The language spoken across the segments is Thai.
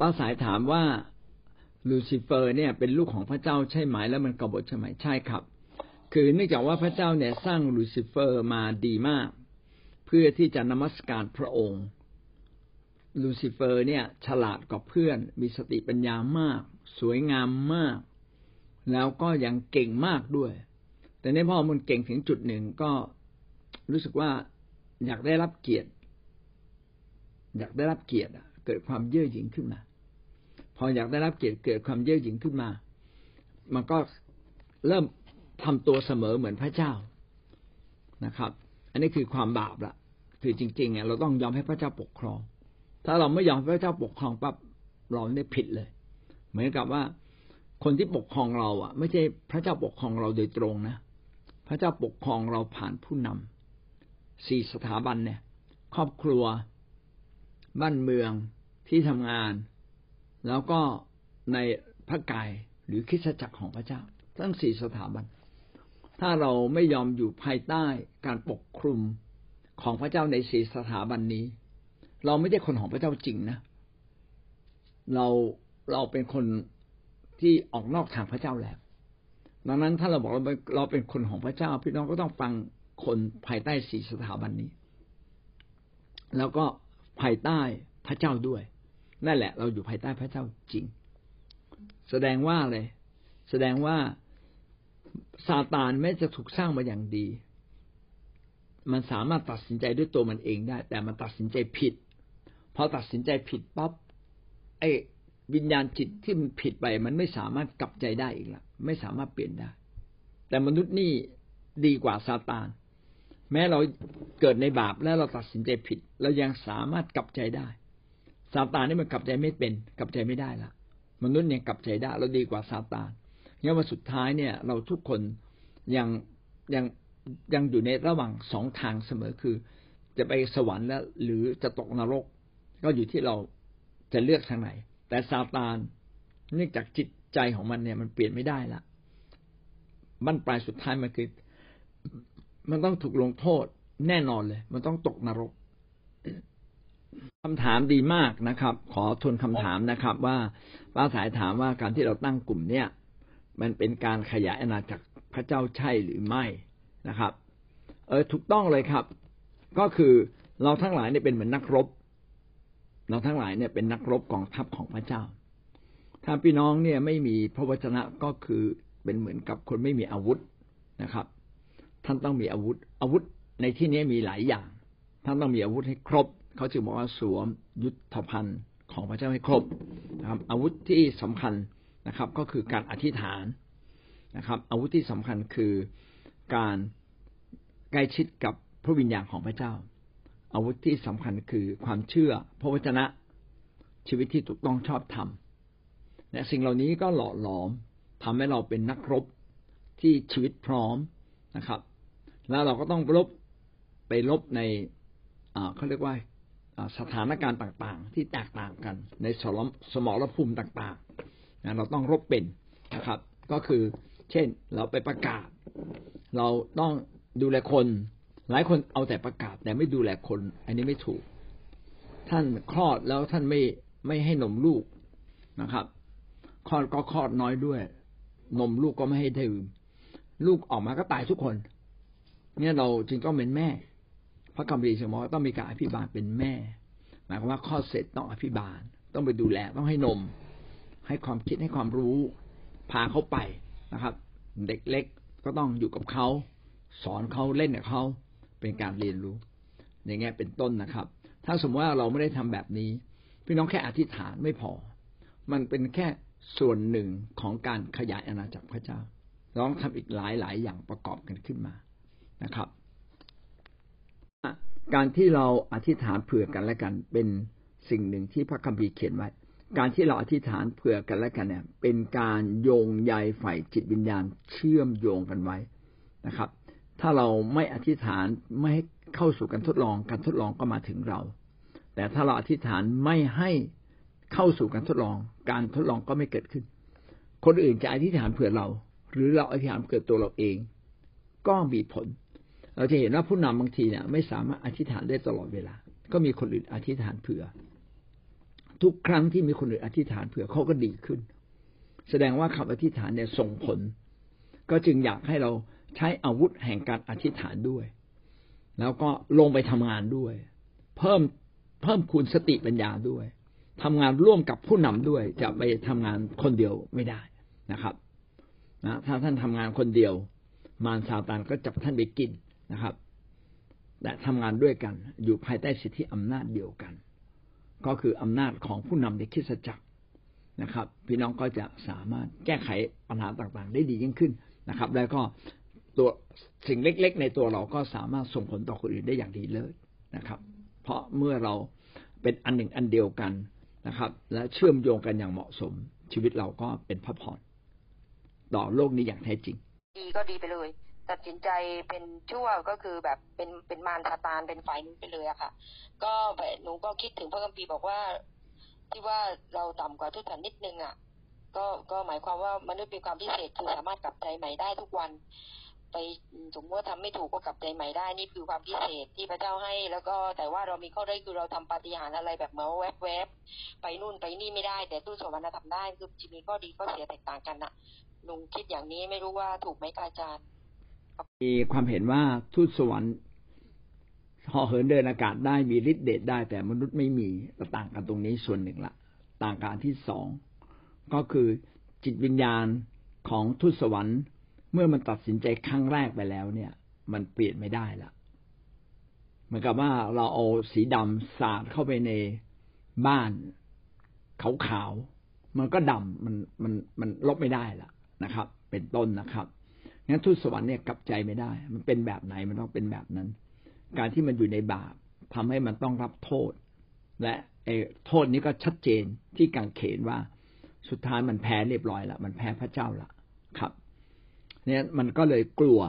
ป้าสายถามว่าลูซิเฟอร์เนี่ยเป็นลูกของพระเจ้าใช่ไหมแล้วมันกบฏใช่ไหมใช่ครับ คือเนื่องจากว่าพระเจ้าเนี่ยสร้างลูซิเฟอร์มาดีมาก เพื่อที่จะนมัสการพระองค์ลูซิเฟอร์เนี่ยฉลาดกว่าเพื่อน มีสติปัญญามาก สวยงามมาก แล้วก็ยังเก่งมากด้วย แต่ในพอมันเก่งถึงจุดหนึ่งก็รู้สึกว่าอยากได้รับเกียรติ อยากได้รับเกียรติ เกิดความเย่อหยิ่งขึ้นมา พออยากได้รับเกียรติเกิดความเย่อหยิ่งขึ้นมา มันก็เริ่มทำตัวเสมอเหมือนพระเจ้านะครับ อันนี้คือความบาปละคือจริงๆเนี่ยเราต้องยอมให้พระเจ้าปกครอง ถ้าเราไม่ยอมให้พระเจ้าปกครองปั๊บเราเนี่ยผิดเลย เหมือนกับว่าคนที่ปกครองเราอะ ไม่ใช่พระเจ้าปกครองเราโดยตรงนะ พระเจ้าปกครองเราผ่านผู้นำสี่สถาบันเนี่ย ครอบครัว บ้านเมือง ที่ทำงาน แล้วก็ในพระกายหรือคิสจักรของพระเจ้า ทั้งสี่สถาบัน ถ้าเราไม่ยอมอยู่ภายใต้การปกคลุมของพระเจ้าในสี่สถาบันนี้ เราไม่ได้คนของพระเจ้าจริงนะเราเราเป็นคนที่ออกนอกทางพระเจ้าแล้วดังนั้นถ้าเราบอกเราเราเป็นคนของพระเจ้า พี่น้องก็ต้องฟังคนภายใต้สี่สถาบันนี้ แล้วก็ภายใต้พระเจ้าด้วย นั่นแหละ เราอยู่ภายใต้พระเจ้าจริง แสดงว่าเลย แสดงว่าซาตานแม้จะถูกสร้างมาอย่างดี มันสามารถตัดสินใจด้วยตัวมันเองได้ แต่มันตัดสินใจผิดพอตัดสินใจผิดปั๊บไอ้วิญญาณจิตที่มันผิดไปมันไม่สามารถกลับใจได้อีกละไม่สามารถเปลี่ยนได้ แต่มนุษย์นี่ดีกว่าซาตาน แม้เราเกิดในบาปแล้วเราตัดสินใจผิดเรายังสามารถกลับใจได้ ซาตานนี่มันกลับใจไม่เป็น กลับใจไม่ได้ละมนุษย์เนี่ยกลับใจได้เราดีกว่าซาตานเนี่ยว่าสุดท้ายเนี่ย เราทุกคนยังยังยังอยู่ในระหว่างสองทางเสมอคือ จะไปสวรรค์แล้ว หรือจะตกนรก ก็อยู่ที่เราจะเลือกทางไหน แต่ซาตานเนื่องจากจิตใจของมันเนี่ยมันเปลี่ยนไม่ได้ละบั้นปลายสุดท้ายมันคือ มันต้องถูกลงโทษแน่นอนเลย มันต้องตกนรก คำถามดีมากนะครับ ขอทวนคำถามนะครับ ว่าป้าสายถามว่าการที่เราตั้งกลุ่มเนี่ย มันเป็นการขยายอาณาจักรพระเจ้าใช่หรือไม่นะครับ เออถูกต้องเลยครับ ก็คือเราทั้งหลายเนี่ยเป็นเหมือนนักรบ เราทั้งหลายเนี่ยเป็นนักรบกองทัพของพระเจ้า ถ้าพี่น้องเนี่ยไม่มีพระวจนะก็คือเป็นเหมือนกับคนไม่มีอาวุธนะครับ ท่านต้องมีอาวุธ อาวุธในที่นี้มีหลายอย่าง ท่านต้องมีอาวุธให้ครบ เขาจึงบอกว่าสวมยุทธภัณฑ์ของพระเจ้าให้ครบนะครับ อาวุธที่สำคัญนะครับ ก็คือการอธิษฐานนะครับ อาวุธที่สำคัญคือการใกล้ชิดกับพระวิญญาณของพระเจ้า อาวุธที่สำคัญคือความเชื่อพระวจนะชีวิตที่ถูกต้องชอบธรรมและสิ่งเหล่านี้ก็หล่อหลอมทำให้เราเป็นนักรบที่ชีวิตพร้อมนะครับ แล้วเราก็ต้องรบไปรบในเขาเรียกว่า สถานการณ์ต่างๆ ที่แตกต่างกัน ในสมสมรภูมิต่างๆเราต้องรบเป็นนะครับ ก็คือ เช่น เราไปประกาศ เราต้องดูแลคน หลายคนเอาแต่ประกาศแต่ไม่ดูแลคน อันนี้ไม่ถูก ท่านคลอดแล้วท่านไม่ไม่ให้นมลูกนะครับคลอดก็คลอดน้อยด้วย นมลูกก็ไม่ให้ดื่มลูกออกมาก็ตายทุกคน เนี่ยเราจึงต้องเป็นแม่ พระคัมภีร์สมอต้องมีการอภิบาลเป็นแม่ หมายความว่าข้อเสร็จต้องอภิบาล ต้องไปดูแลต้องให้นม ให้ความคิดให้ความรู้ พาเขาไปนะครับ เด็กเล็กก็ต้องอยู่กับเขา สอนเขาเล่นกับเขาเป็นการเรียนรู้ อย่างเงี้ยเป็นต้นนะครับ ถ้าสมมติว่าเราไม่ได้ทำแบบนี้ พี่น้องแค่อธิษฐานไม่พอ มันเป็นแค่ส่วนหนึ่งของการขยายอาณาจักรพระเจ้า เราต้องทำอีกหลายหลายอย่างประกอบกันขึ้นมานะครับ การที่เราอธิษฐานเผื่อกันและกัน เป็นสิ่งหนึ่งที่พระคัมภีร์เขียนไว้ การที่เราอธิษฐานเผื่อกันและกันเนี่ย เป็นการโยงใยฝ่ายจิตวิญญาณเชื่อมโยงกันไว้นะครับ ถ้าเราไม่อธิษฐานไม่ให้เข้าสู่การทดลองการทดลองก็มาถึงเรา แต่ถ้าเราอธิษฐานไม่ให้เข้าสู่การทดลอง การทดลองก็ไม่เกิดขึ้น คนอื่นจะอธิษฐานเผื่อเรา หรือเราอธิษฐานเผื่อตัวเราเอง ก็มีผล เราจะเห็นว่าผู้นำบางทีเนี่ย ไม่สามารถอธิษฐานได้ตลอดเวลา ก็มีคนอื่นอธิษฐานเผื่อ ทุกครั้งที่มีคนอื่นอธิษฐานเผื่อเขาก็ดีขึ้น แสดงว่าคำอธิษฐานเนี่ยส่งผล ก็จึงอยากให้เราใช้อาวุธแห่งการอธิษฐานด้วย แล้วก็ลงไปทำงานด้วย เพิ่มเพิ่มคูณสติปัญญาด้วยทำงานร่วมกับผู้นำด้วย จะไปทำงานคนเดียวไม่ได้นะครับนะถ้าท่านทำงานคนเดียว มารซาตานก็จับท่านไปกิน นะครับแต่ทำงานด้วยกัน อยู่ภายใต้สิทธิอำนาจเดียวกัน ก็คืออำนาจของผู้นำในคริสตจักรนะครับ พี่น้องก็จะสามารถแก้ไขปัญหาต่างๆ ได้ดียิ่งขึ้นนะครับ แล้วก็ตัวสิ่งเล็ก ๆ ในตัวเราก็สามารถส่งผลต่อคนอื่นได้อย่างดีเลยนะครับ เพราะเมื่อเราเป็นอันหนึ่งอันเดียวกันนะครับ และเชื่อมโยงกันอย่างเหมาะสมชีวิตเราก็เป็นพระพรต่อโลกนี้อย่างแท้จริง ดีก็ดีไปเลย ตัดสินใจเป็นชั่วก็คือแบบเป็นเป็นมารซาตานเป็นฝ่ายนู้นไปเลยอะค่ะ ก็แบบหนูก็คิดถึงพระคัมภีร์บอกว่า ที่ว่าเราต่ำกว่าทุกสันนิดนึงอะก็ก็หมายความว่ามนุษย์มีความพิเศษคือสามารถกลับใจใหม่ได้ทุกวัน ไปสมมติว่าทำไม่ถูกก็กลับใจใหม่ได้นี่คือความพิเศษที่พระเจ้าให้ แล้วก็แต่ว่าเรามีข้อได้คือเราทำปาฏิหาริย์อะไรแบบเมือนแวบแวบๆไปนู่นไปนี่ไม่ได้ แต่ตู้สวรรค์ทำได้คือจะมีข้อดีข้อเสียแตกต่างกันอะลุงคิดอย่างนี้ไม่รู้ว่าถูกไหมอาจารย์ มีความเห็นว่าทูตสวรรค์ห่อเหินเดินอากาศได้มีฤทธิ์เดชได้ แต่มนุษย์ไม่มีต่างกันตรงนี้ส่วนหนึ่งละ ต่างกันที่สองก็คือจิตวิญญาณของทูตสวรรค์เมื่อมันตัดสินใจครั้งแรกไปแล้วเนี่ย มันเปลี่ยนไม่ได้ละเหมือนกับว่าเราเอาสีดำสาดเข้าไปในบ้านขาวๆมันก็ดำมันมันมันลบไม่ได้ละนะครับ เป็นต้นนะครับ งั้นทูตสวรรค์เนี่ยกลับใจไม่ได้ มันเป็นแบบไหนมันต้องเป็นแบบนั้น การที่มันอยู่ในบาปทำให้มันต้องรับโทษ และโทษนี้ก็ชัดเจนที่กางเขนว่าสุดท้ายมันแพ้เรียบร้อยละมันแพ้พระเจ้าละครับ เนี่ยมันก็เลยกลัว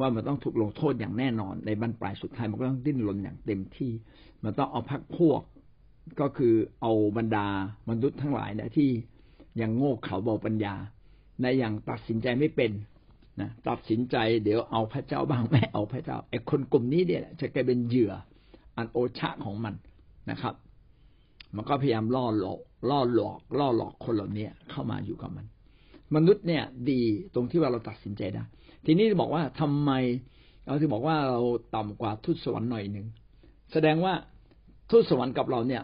ว่ามันต้องถูกลงโทษอย่างแน่นอน ในบรรปลายสุดท้ายมันก็ต้องดิ้นรนอย่างเต็มที่ มันต้องเอาพักพวก ก็คือเอาบรรดามนุษย์ทั้งหลายเนี่ยที่ยังโง่เขลาเบาปัญญาในอย่างตัดสินใจไม่เป็น นะตัดสินใจเดี๋ยวเอาพระเจ้าบ้างไม่เอาพระเจ้าไอ้คนกลุ่มนี้เนี่ยจะกลายเป็นเหยื่ออันโอชะของมันนะครับ มันก็พยายามล่อหลอกล่อหลอก ล่อหลอกคนเหล่านี้เข้ามาอยู่กับมัน มนุษย์เนี่ย ดีตรงที่ว่าเราตัดสินใจได้ทีนี้บอกว่าทำไมเราถึงบอกว่าเราต่ำกว่าทูตสวรรค์หน่อยหนึ่งแสดงว่าทูตสวรรค์กับเราเนี่ย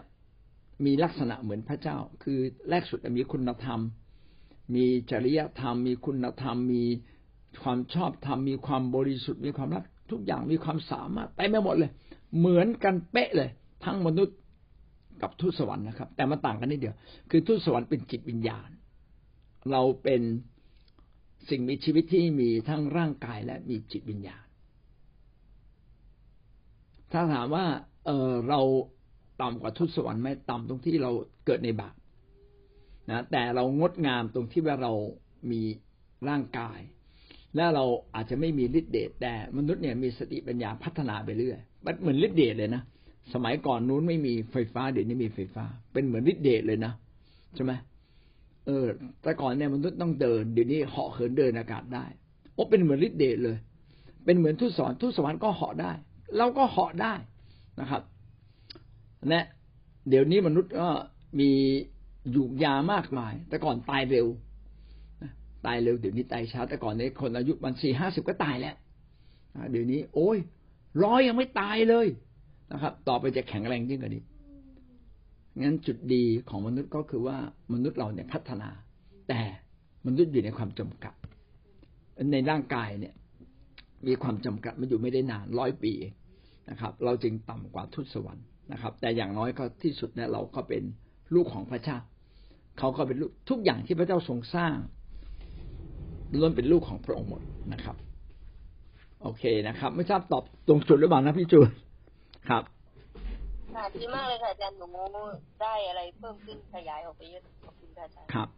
มีลักษณะเหมือนพระเจ้า คือแรกสุดมีคุณธรรม มีจริยธรรม มีคุณธรรม มี ความชอบธรรมมีความบริสุทธิ์มีความรักทุกอย่างมีความสามารถไปไม่หมดเลย เหมือนกันเป๊ะเลย ทั้งมนุษย์กับทูตสวรรค์นะครับ แต่มันต่างกันนิดเดียว คือทูตสวรรค์เป็นจิตวิญญาณ เราเป็นสิ่งมีชีวิตที่มีทั้งร่างกายและมีจิตวิญญาณ ถ้าถามว่า เออเราต่ำกว่าทูตสวรรค์ไหมต่ำตรงที่เราเกิดในบาปนะแต่เรางดงามตรงที่ว่าเรามีร่างกาย และเราอาจจะไม่มีฤทธิ์เดชแต่มนุษย์เนี่ยมีสติปัญญาพัฒนาไปเรื่อยมันเหมือนฤทธิ์เดชเลยนะสมัยก่อนนู้นไม่มีไฟฟ้าเดี๋ยวนี้มีไฟฟ้า เป็นเหมือนฤทธิ์เดชเลยนะใช่ไหมเออ แต่ก่อนเนี่ยมนุษย์ต้องเดินเดี๋ยวนี้เหาะเหินเดินอากาศได้โอ้เป็นเหมือนฤทธิ์เดชเลย เป็นเหมือนทุตสวรรค์ทุตสวรรค์ก็เหาะได้ เราก็เหาะได้นะครับและเดี๋ยวนี้มนุษย์ก็มีอยู่ยามากมาย แต่ก่อนตายเร็ว ตายเร็วเดี๋ยวนี้ตายช้าแต่ก่อนนี้คนอายุมันสี่ห้าสิบก็ตายแล้วเดี๋ยวนี้ โอ้ยร้อยยังไม่ตายเลยนะครับ ต่อไปจะแข็งแรงยิ่งกว่านี้งั้นจุดดีของมนุษย์ก็คือว่ามนุษย์เราเนี่ยพัฒนา แต่มนุษย์อยู่ในความจำกัด ในร่างกายเนี่ย มีความจำกัดมันอยู่ไม่ได้นานร้อยปีนะครับ เราจึงต่ำกว่าทุตสวรรค์นะครับ แต่อย่างน้อยก็ที่สุดเนี่ยเราก็เป็นลูกของพระเจ้าเขาก็เป็นลูกทุกอย่างที่พระเจ้าทรงสร้าง ล้วนเป็นลูกของพระองค์หมดนะครับ โอเคนะครับ ไม่ทราบตอบตรงจุดหรือเปล่านะพี่จูนครับค่ะดีมากเลยค่ะอาจารย์หนูได้อะไรเพิ่มขึ้นขยายออกไปเยอะขอบคุณค่ะอาจารย์ครับ